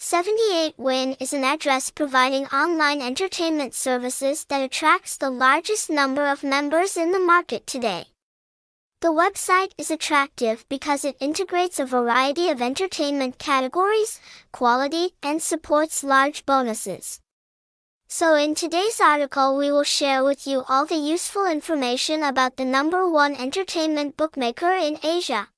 78win is an address providing online entertainment services that attracts the largest number of members in the market today. The website is attractive because it integrates a variety of entertainment categories, quality, and supports large bonuses. So in today's article we will share with you all the useful information about the number one entertainment bookmaker in Asia.